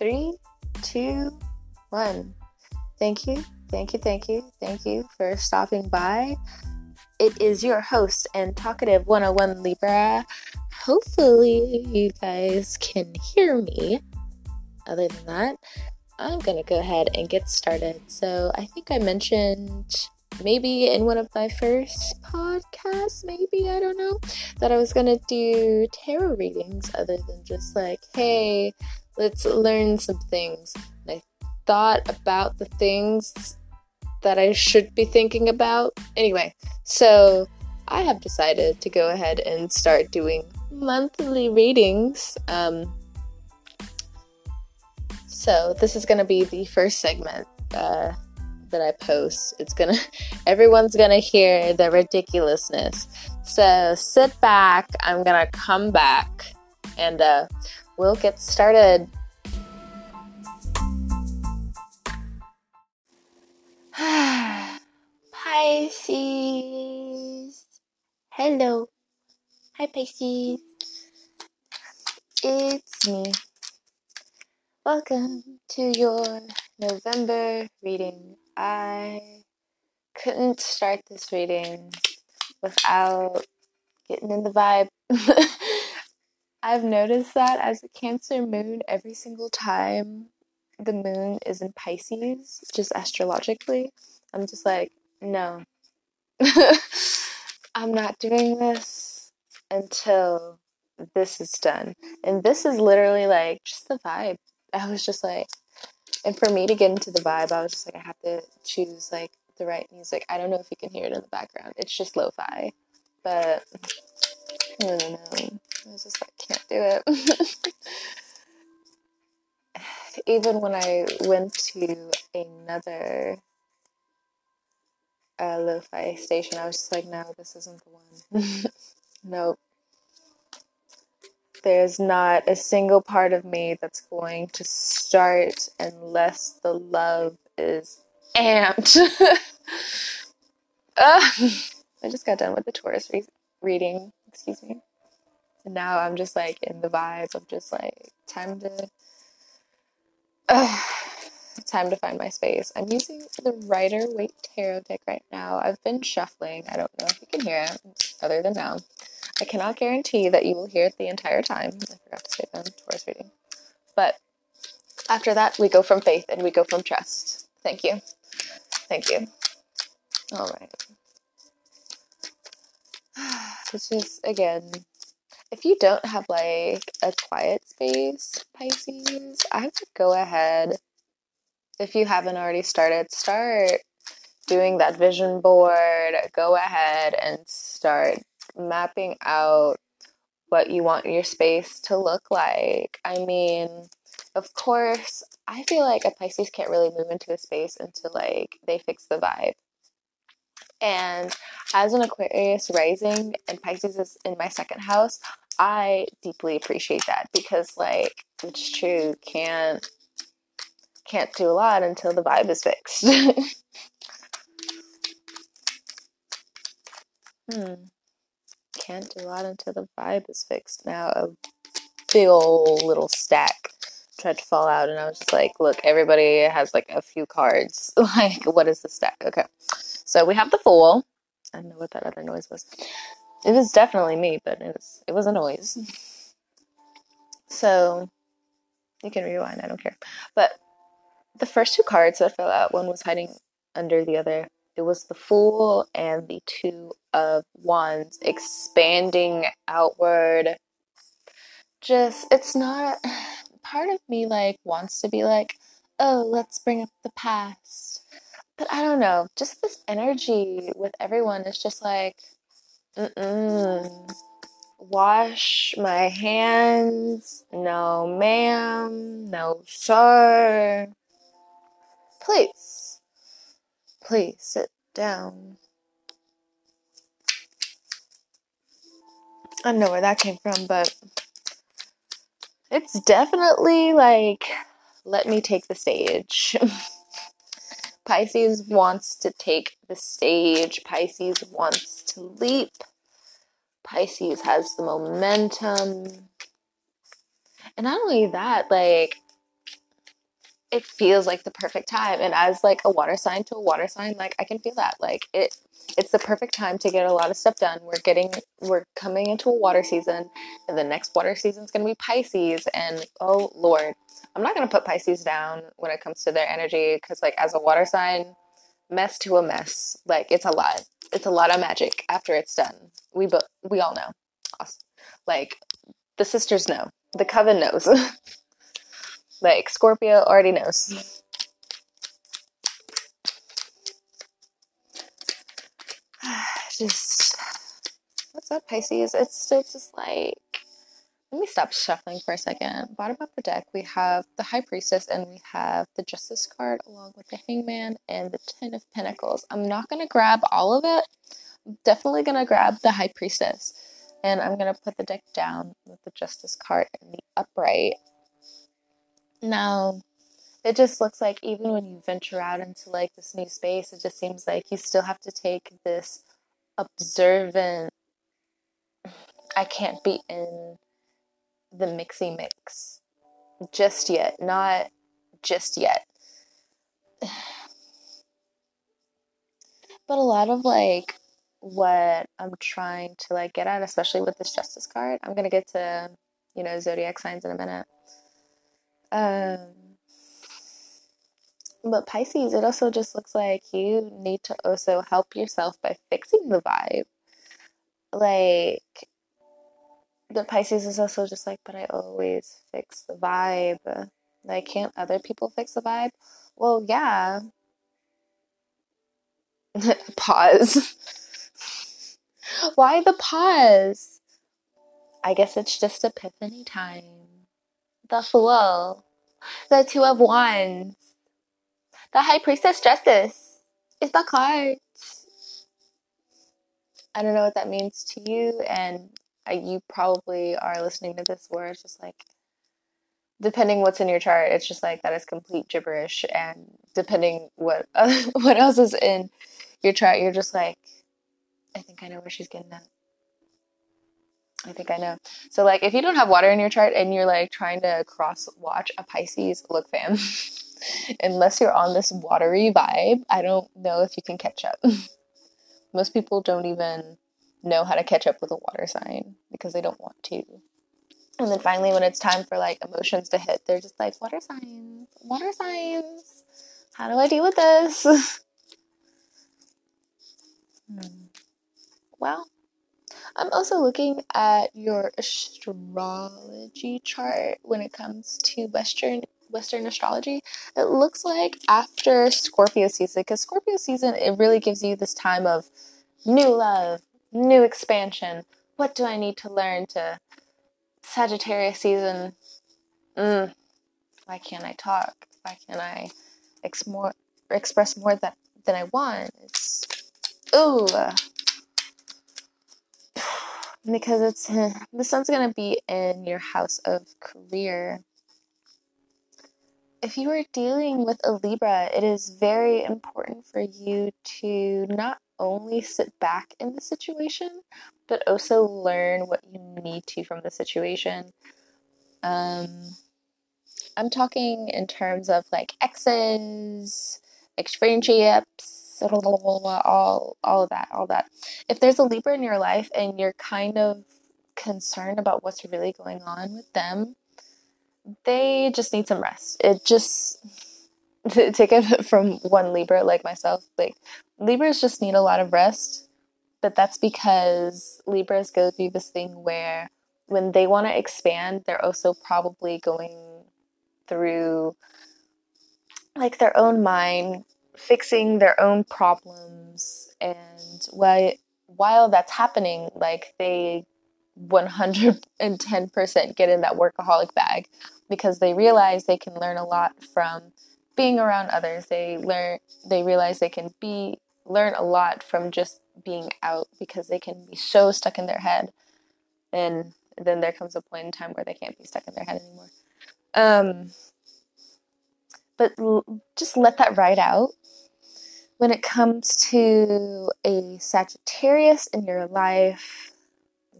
Three, two, one. Thank you, thank you, thank you, thank you for stopping by. It is your host and talkative 101 Libra. Hopefully, you guys can hear me. Other than that, I'm gonna go ahead and get started. So, I think I mentioned maybe in one of my first podcasts, maybe, I don't know, that I was gonna do tarot readings other than just like, hey, let's learn some things. I thought about the things that I should be thinking about. Anyway, so I have decided to go ahead and start doing monthly readings. Um, so this is going to be the first segment uh, that I post. It's gonna, everyone's gonna hear the ridiculousness. So sit back. I'm gonna come back, and uh, we'll get started. Pisces. Hello. Hi, Pisces. It's me. Welcome to your November reading. I couldn't start this reading without getting in the vibe. I've noticed that as a Cancer moon, every single time the moon is in Pisces, just astrologically, I'm just like, no, I'm not doing this until this is done. And this is literally like just the vibe. I was just like, and for me to get into the vibe, I was just like, I have to choose like the right music. I don't know if you can hear it in the background. It's just lo-fi, but I don't know. I was just like, can't do it. Even when I went to another uh, lo-fi station, I was just like, no, this isn't the one. nope there's not a single part of me that's going to start unless the love is amped. uh, I just got done with the Taurus re- reading, excuse me. And now I'm just like in the vibe of just like time to uh, time to find my space. I'm using the Rider Waite Tarot deck right now. I've been shuffling. I don't know if you can hear it other than now. I cannot guarantee that you will hear it the entire time. I forgot to say that in Taurus reading. But after that, we go from faith and we go from trust. Thank you. Thank you. All right. It's just, again, if you don't have like a quiet space, Pisces, I would go ahead. If you haven't already started, start doing that vision board. Go ahead and start mapping out what you want your space to look like. I mean, of course, I feel like a Pisces can't really move into a space until like they fix the vibe. And as an Aquarius rising and Pisces is in my second house, I deeply appreciate that because like it's true, can't can't do a lot until the vibe is fixed. hmm can't do a lot until the vibe is fixed. Now a big old little stack tried to fall out, and I was just like, look, everybody has like a few cards. like, what is the stack? Okay, so we have the fool. I don't know what that other noise was. It was definitely me, but it was it was a noise. So you can rewind. I don't care. But the first two cards that fell out, one was hiding under the other. It was the Fool and the Two of Wands expanding outward. Just, it's not. Part of me, like, wants to be like, oh, let's bring up the past. But I don't know. Just this energy with everyone is just like, mm Wash my hands. No, ma'am. No, sir. Please Please sit down. I don't know where that came from, but it's definitely like, let me take the stage. Pisces wants to take the stage. Pisces wants to leap. Pisces has the momentum. And not only that, like, it feels like the perfect time. And as like a water sign to a water sign, like I can feel that. Like it it's the perfect time to get a lot of stuff done. We're getting we're coming into a water season and the next water season is gonna be Pisces and oh Lord. I'm not gonna put Pisces down when it comes to their energy because like as a water sign, mess to a mess. Like it's a lot. It's a lot of magic after it's done. We but we all know. Awesome. Like the sisters know. The coven knows. like Scorpio already knows. just what's up, Pisces? It's still just like let me stop shuffling for a second. Bottom of the deck, we have the High Priestess and we have the Justice card along with the Hangman and the Ten of Pentacles. I'm not going to grab all of it. I'm definitely going to grab the High Priestess. And I'm going to put the deck down with the Justice card in the upright. Now, it just looks like even when you venture out into like this new space, it just seems like you still have to take this observant I can't be in the mixy mix just yet, not just yet. But a lot of like what I'm trying to like get at, especially with this justice card, I'm gonna get to, you know, zodiac signs in a minute. Um but Pisces, it also just looks like you need to also help yourself by fixing the vibe. Like the Pisces is also just like, but I always fix the vibe. Like, can't other people fix the vibe? Well, yeah. pause. Why the pause? I guess it's just epiphany time. The Fool. The Two of Wands. The High Priestess Justice is the card. I don't know what that means to you, and you probably are listening to this where it's just like depending what's in your chart it's just like that is complete gibberish and depending what uh, what else is in your chart you're just like i think i know where she's getting at. I think i know. So like if you don't have water in your chart and you're like trying to cross watch a pisces look fam unless you're on this watery vibe i don't know if you can catch up. Most people don't even know how to catch up with a water sign because they don't want to. And then finally, when it's time for like emotions to hit, they're just like, water signs, water signs. How do I deal with this? hmm. Well, I'm also looking at your astrology chart when it comes to Western Western astrology. It looks like after Scorpio season, because Scorpio season it really gives you this time of new love, new expansion. What do I need to learn to Sagittarius season? Mm, why can't I talk? Why can't I ex- more, express more that, than I want? It's ooh. Because it's the sun's gonna be in your house of career. If you are dealing with a Libra, it is very important for you to not only sit back in the situation, but also learn what you need to from the situation. Um, I'm talking in terms of like exes, ex friendships, all all of that, all that. If there's a Libra in your life and you're kind of concerned about what's really going on with them, they just need some rest. It just take it from one Libra like myself, like Libras just need a lot of rest, but that's because Libras go through this thing where when they want to expand, they're also probably going through like their own mind, fixing their own problems. And while, while that's happening, like they 110% get in that workaholic bag because they realize they can learn a lot from being around others. They learn, they realize they can be learn a lot from just being out because they can be so stuck in their head and then there comes a point in time where they can't be stuck in their head anymore um, but l- just let that ride out when it comes to a sagittarius in your life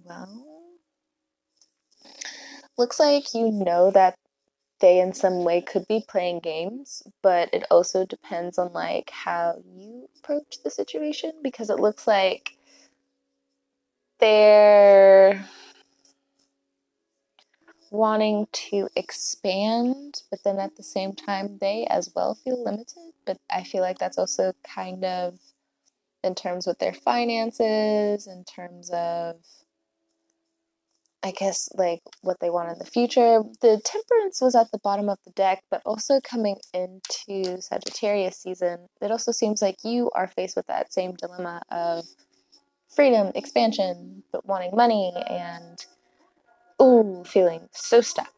well looks like you know that they in some way could be playing games, but it also depends on like how you approach the situation because it looks like they're wanting to expand, but then at the same time, they as well feel limited. But I feel like that's also kind of in terms with their finances, in terms of, I guess, like what they want in the future. The temperance was at the bottom of the deck, but also coming into Sagittarius season, it also seems like you are faced with that same dilemma of freedom, expansion, but wanting money and ooh, feeling so stuck.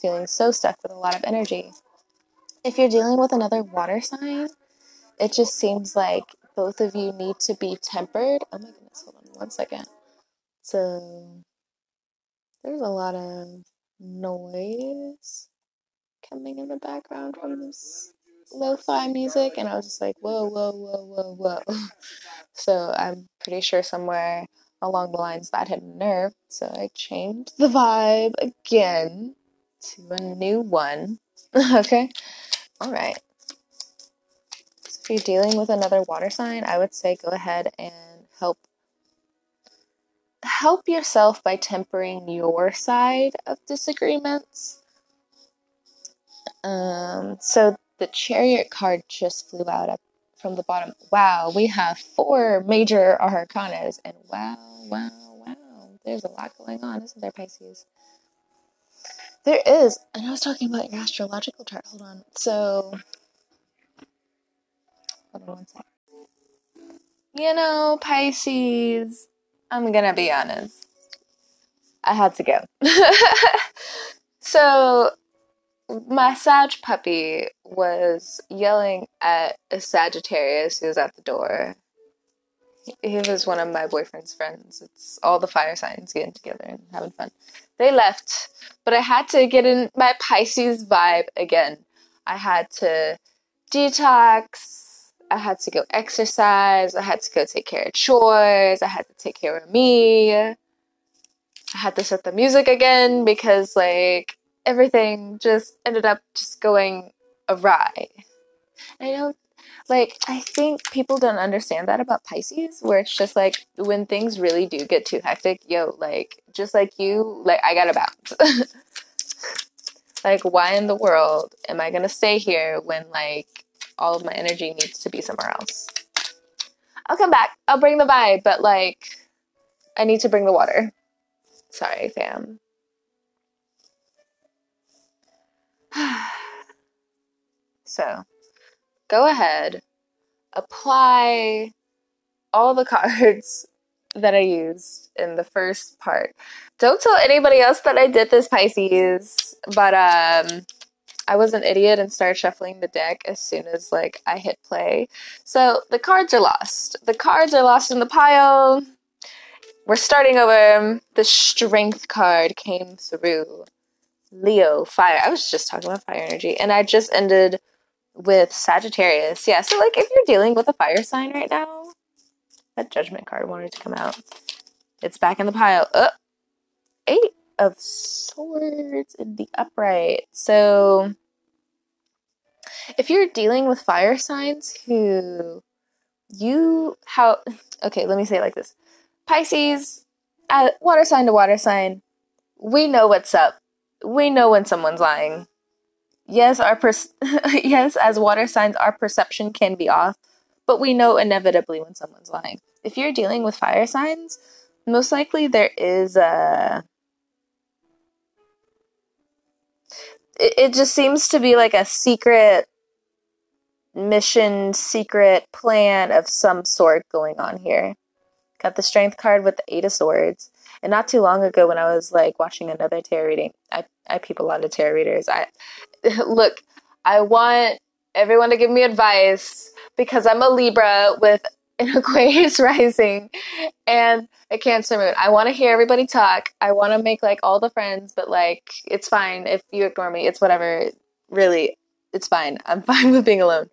Feeling so stuck with a lot of energy. If you're dealing with another water sign, it just seems like both of you need to be tempered. Oh my goodness, hold on one second. So there's a lot of noise coming in the background from this lo-fi music and I was just like, whoa, whoa, whoa, whoa, whoa. so I'm pretty sure somewhere along the lines that hit a nerve. So I changed the vibe again to a new one. okay? Alright. So if you're dealing with another water sign, I would say go ahead and help help yourself by tempering your side of disagreements. Um, so the chariot card just flew out from the bottom. Wow, we have four major arcanas, and wow, wow, wow. There's a lot going on, isn't there, Pisces? There is. And I was talking about your astrological chart. Hold on. So, hold on one second. You know, Pisces, I'm gonna be honest. I had to go. so, my Sag puppy was yelling at a Sagittarius who was at the door he was one of my boyfriend's friends. It's all the fire signs getting together and having fun. They left, but I had to get in my Pisces vibe again. I had to detox. I had to go exercise. I had to go take care of chores. I had to take care of me. I had to set the music again because like everything just ended up just going awry. I don't like I think people don't understand that about Pisces, where it's just like when things really do get too hectic, yo, like just like you, like I gotta bounce. like why in the world am I gonna stay here when like all of my energy needs to be somewhere else? I'll come back. I'll bring the vibe, but like I need to bring the water. Sorry, fam. so go ahead, apply all the cards that I used in the first part. Don't tell anybody else that I did this, Pisces, but um, I was an idiot and started shuffling the deck as soon as like I hit play. So the cards are lost. The cards are lost in the pile. We're starting over. The strength card came through. Leo, fire. I was just talking about fire energy, and I just ended with Sagittarius. Yeah, so like if you're dealing with a fire sign right now, that judgment card wanted to come out. It's back in the pile. Oh, eight of swords in the upright. So if you're dealing with fire signs who you how okay, let me say it like this. Pisces, uh, water sign to water sign, we know what's up. We know when someone's lying yes, our per- yes, as water signs, our perception can be off, but we know inevitably when someone's lying. If you're dealing with fire signs, most likely there is a. It, it just seems to be like a secret mission, secret plan of some sort going on here. Got the strength card with the Eight of Swords. And not too long ago, when I was like watching another tarot reading, I I peep a lot of tarot readers. I look, I want everyone to give me advice because I'm a Libra with an Aquarius rising and a Cancer moon. I want to hear everybody talk. I want to make like all the friends, but like it's fine if you ignore me. It's whatever. Really, it's fine. I'm fine with being alone.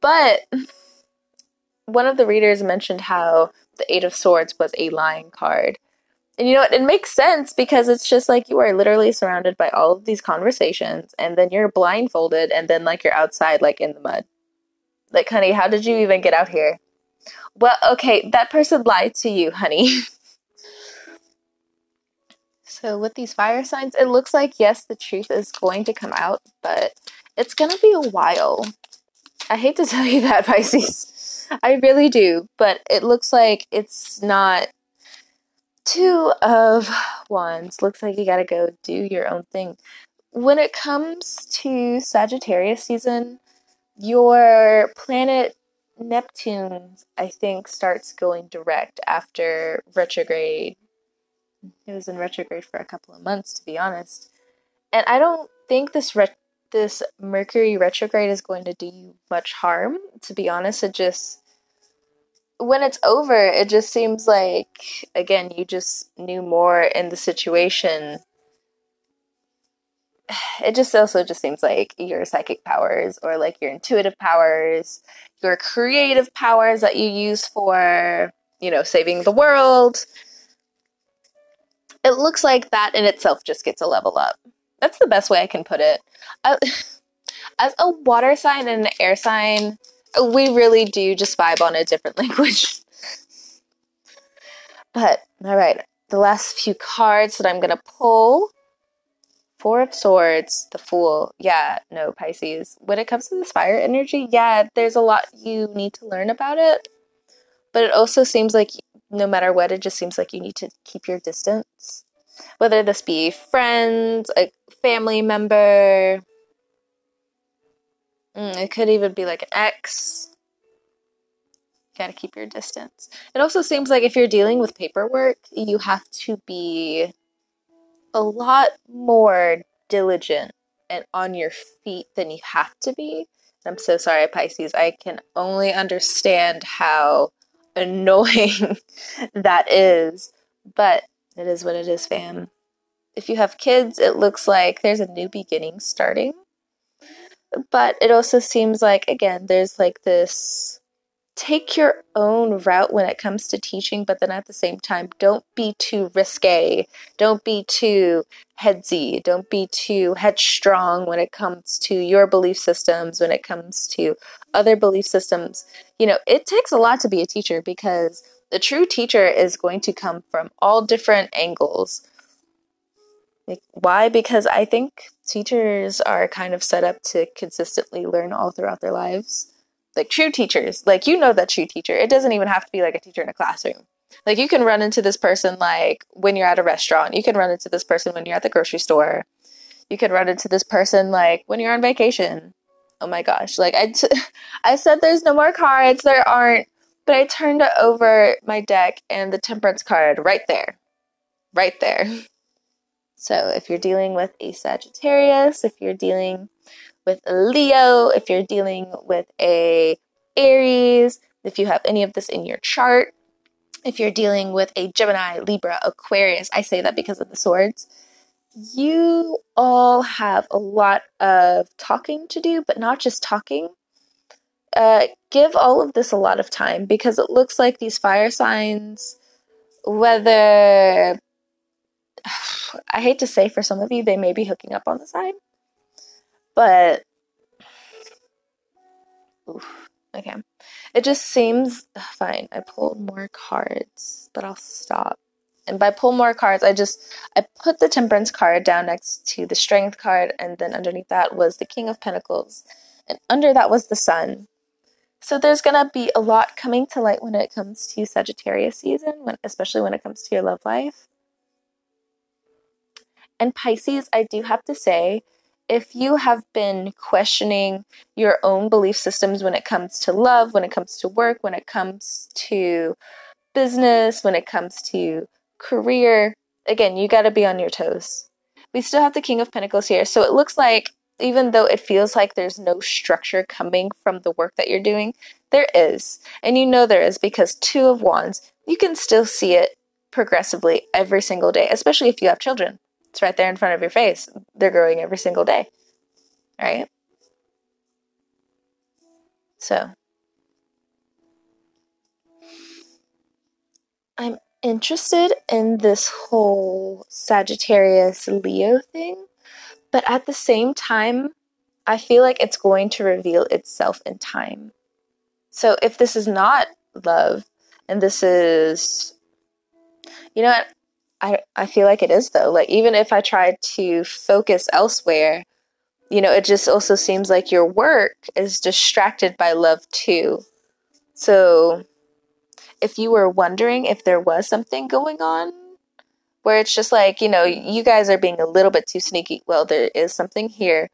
But one of the readers mentioned how the Eight of Swords was a lying card And you know what? It makes sense because it's just like you are literally surrounded by all of these conversations and then you're blindfolded and then like you're outside like in the mud. Like, honey, how did you even get out here? Well, okay, that person lied to you, honey. so, with these fire signs, it looks like yes, the truth is going to come out, but it's going to be a while. I hate to tell you that, Pisces. I really do, but it looks like it's not two of wands. Looks like you gotta go do your own thing. When it comes to Sagittarius season, your planet Neptune, I think, starts going direct after retrograde. It was in retrograde for a couple of months, to be honest. And I don't think this this Mercury retrograde is going to do you much harm. To be honest, it just when it's over, it just seems like again you just knew more in the situation. It just also just seems like your psychic powers or like your intuitive powers, your creative powers that you use for, you know, saving the world. It looks like that in itself just gets a level up. That's the best way I can put it. Uh, as a water sign and an air sign, we really do just vibe on a different language. but, all right, the last few cards that I'm going to pull Four of Swords, the Fool. Yeah, no, Pisces. When it comes to this fire energy, yeah, there's a lot you need to learn about it. But it also seems like no matter what, it just seems like you need to keep your distance. Whether this be friends, a family member, Mm, it could even be like an ex. Gotta keep your distance. It also seems like if you're dealing with paperwork, you have to be a lot more diligent and on your feet than you have to be. I'm so sorry, Pisces. I can only understand how annoying that is, but it is what it is, fam. If you have kids, it looks like there's a new beginning starting but it also seems like again there's like this take your own route when it comes to teaching but then at the same time don't be too risque don't be too headsy don't be too headstrong when it comes to your belief systems when it comes to other belief systems you know it takes a lot to be a teacher because the true teacher is going to come from all different angles like, why? Because I think teachers are kind of set up to consistently learn all throughout their lives. Like true teachers, like you know that true teacher. It doesn't even have to be like a teacher in a classroom. Like you can run into this person like when you're at a restaurant. You can run into this person when you're at the grocery store. You can run into this person like when you're on vacation. Oh my gosh! Like I, t- I said, there's no more cards. There aren't. But I turned over my deck and the temperance card right there, right there. So if you're dealing with a Sagittarius, if you're dealing with a Leo, if you're dealing with a Aries, if you have any of this in your chart, if you're dealing with a Gemini, Libra, Aquarius, I say that because of the swords. You all have a lot of talking to do, but not just talking. Uh, give all of this a lot of time because it looks like these fire signs, whether I hate to say for some of you, they may be hooking up on the side, but oof, okay. It just seems fine. I pulled more cards, but I'll stop. And by pull more cards, I just I put the temperance card down next to the strength card, and then underneath that was the king of pentacles, and under that was the sun. So there's gonna be a lot coming to light when it comes to Sagittarius season, when, especially when it comes to your love life. And Pisces, I do have to say, if you have been questioning your own belief systems when it comes to love, when it comes to work, when it comes to business, when it comes to career, again, you got to be on your toes. We still have the King of Pentacles here. So it looks like even though it feels like there's no structure coming from the work that you're doing, there is. And you know there is because Two of Wands, you can still see it progressively every single day, especially if you have children. It's right there in front of your face. They're growing every single day. Right? So I'm interested in this whole Sagittarius Leo thing, but at the same time, I feel like it's going to reveal itself in time. So if this is not love and this is you know what I I feel like it is though. Like even if I try to focus elsewhere, you know, it just also seems like your work is distracted by love too. So if you were wondering if there was something going on where it's just like, you know, you guys are being a little bit too sneaky, well, there is something here.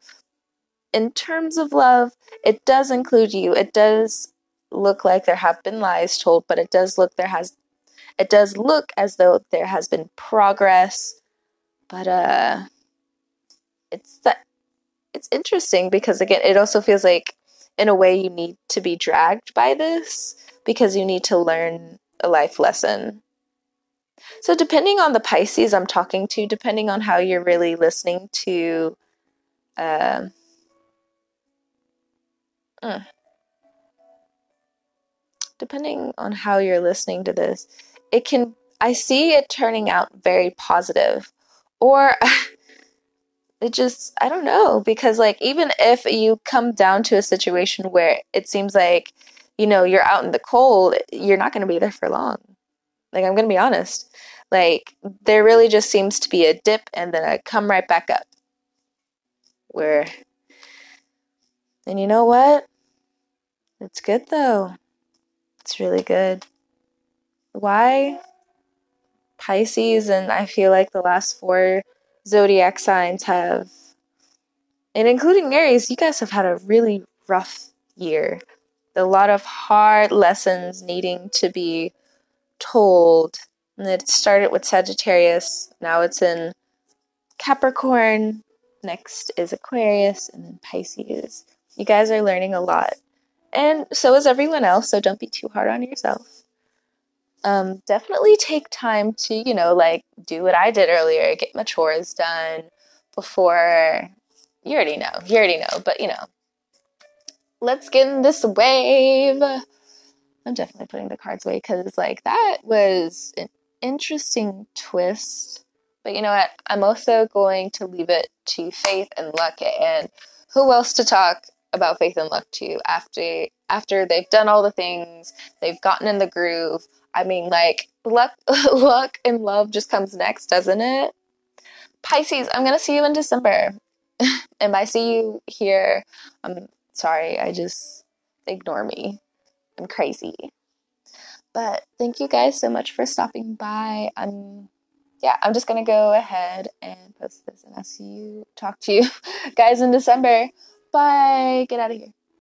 In terms of love, it does include you. It does look like there have been lies told, but it does look there has it does look as though there has been progress. But uh it's that it's interesting because again, it also feels like in a way you need to be dragged by this because you need to learn a life lesson. So, depending on the Pisces I'm talking to, depending on how you're really listening to, uh, depending on how you're listening to this, it can, I see it turning out very positive, or it just, I don't know, because like even if you come down to a situation where it seems like you know, you're out in the cold, you're not going to be there for long. Like, I'm going to be honest. Like, there really just seems to be a dip and then a come right back up. Where, and you know what? It's good though. It's really good. Why? Pisces, and I feel like the last four zodiac signs have, and including Aries, you guys have had a really rough year a lot of hard lessons needing to be told. And it started with Sagittarius, now it's in Capricorn, next is Aquarius, and then Pisces. You guys are learning a lot. And so is everyone else, so don't be too hard on yourself. Um, definitely take time to, you know, like do what I did earlier, get my chores done before you already know. You already know, but you know, let's get in this wave. I'm definitely putting the cards away because, like, that was an interesting twist. But you know what? I'm also going to leave it to faith and luck. And who else to talk about faith and luck to after after they've done all the things, they've gotten in the groove. I mean, like luck, luck and love just comes next, doesn't it? Pisces, I'm gonna see you in December. and by see you here, I'm Sorry, I just ignore me. I'm crazy. But thank you guys so much for stopping by. I'm yeah, I'm just gonna go ahead and post this and I'll see you talk to you guys in December. Bye. Get out of here.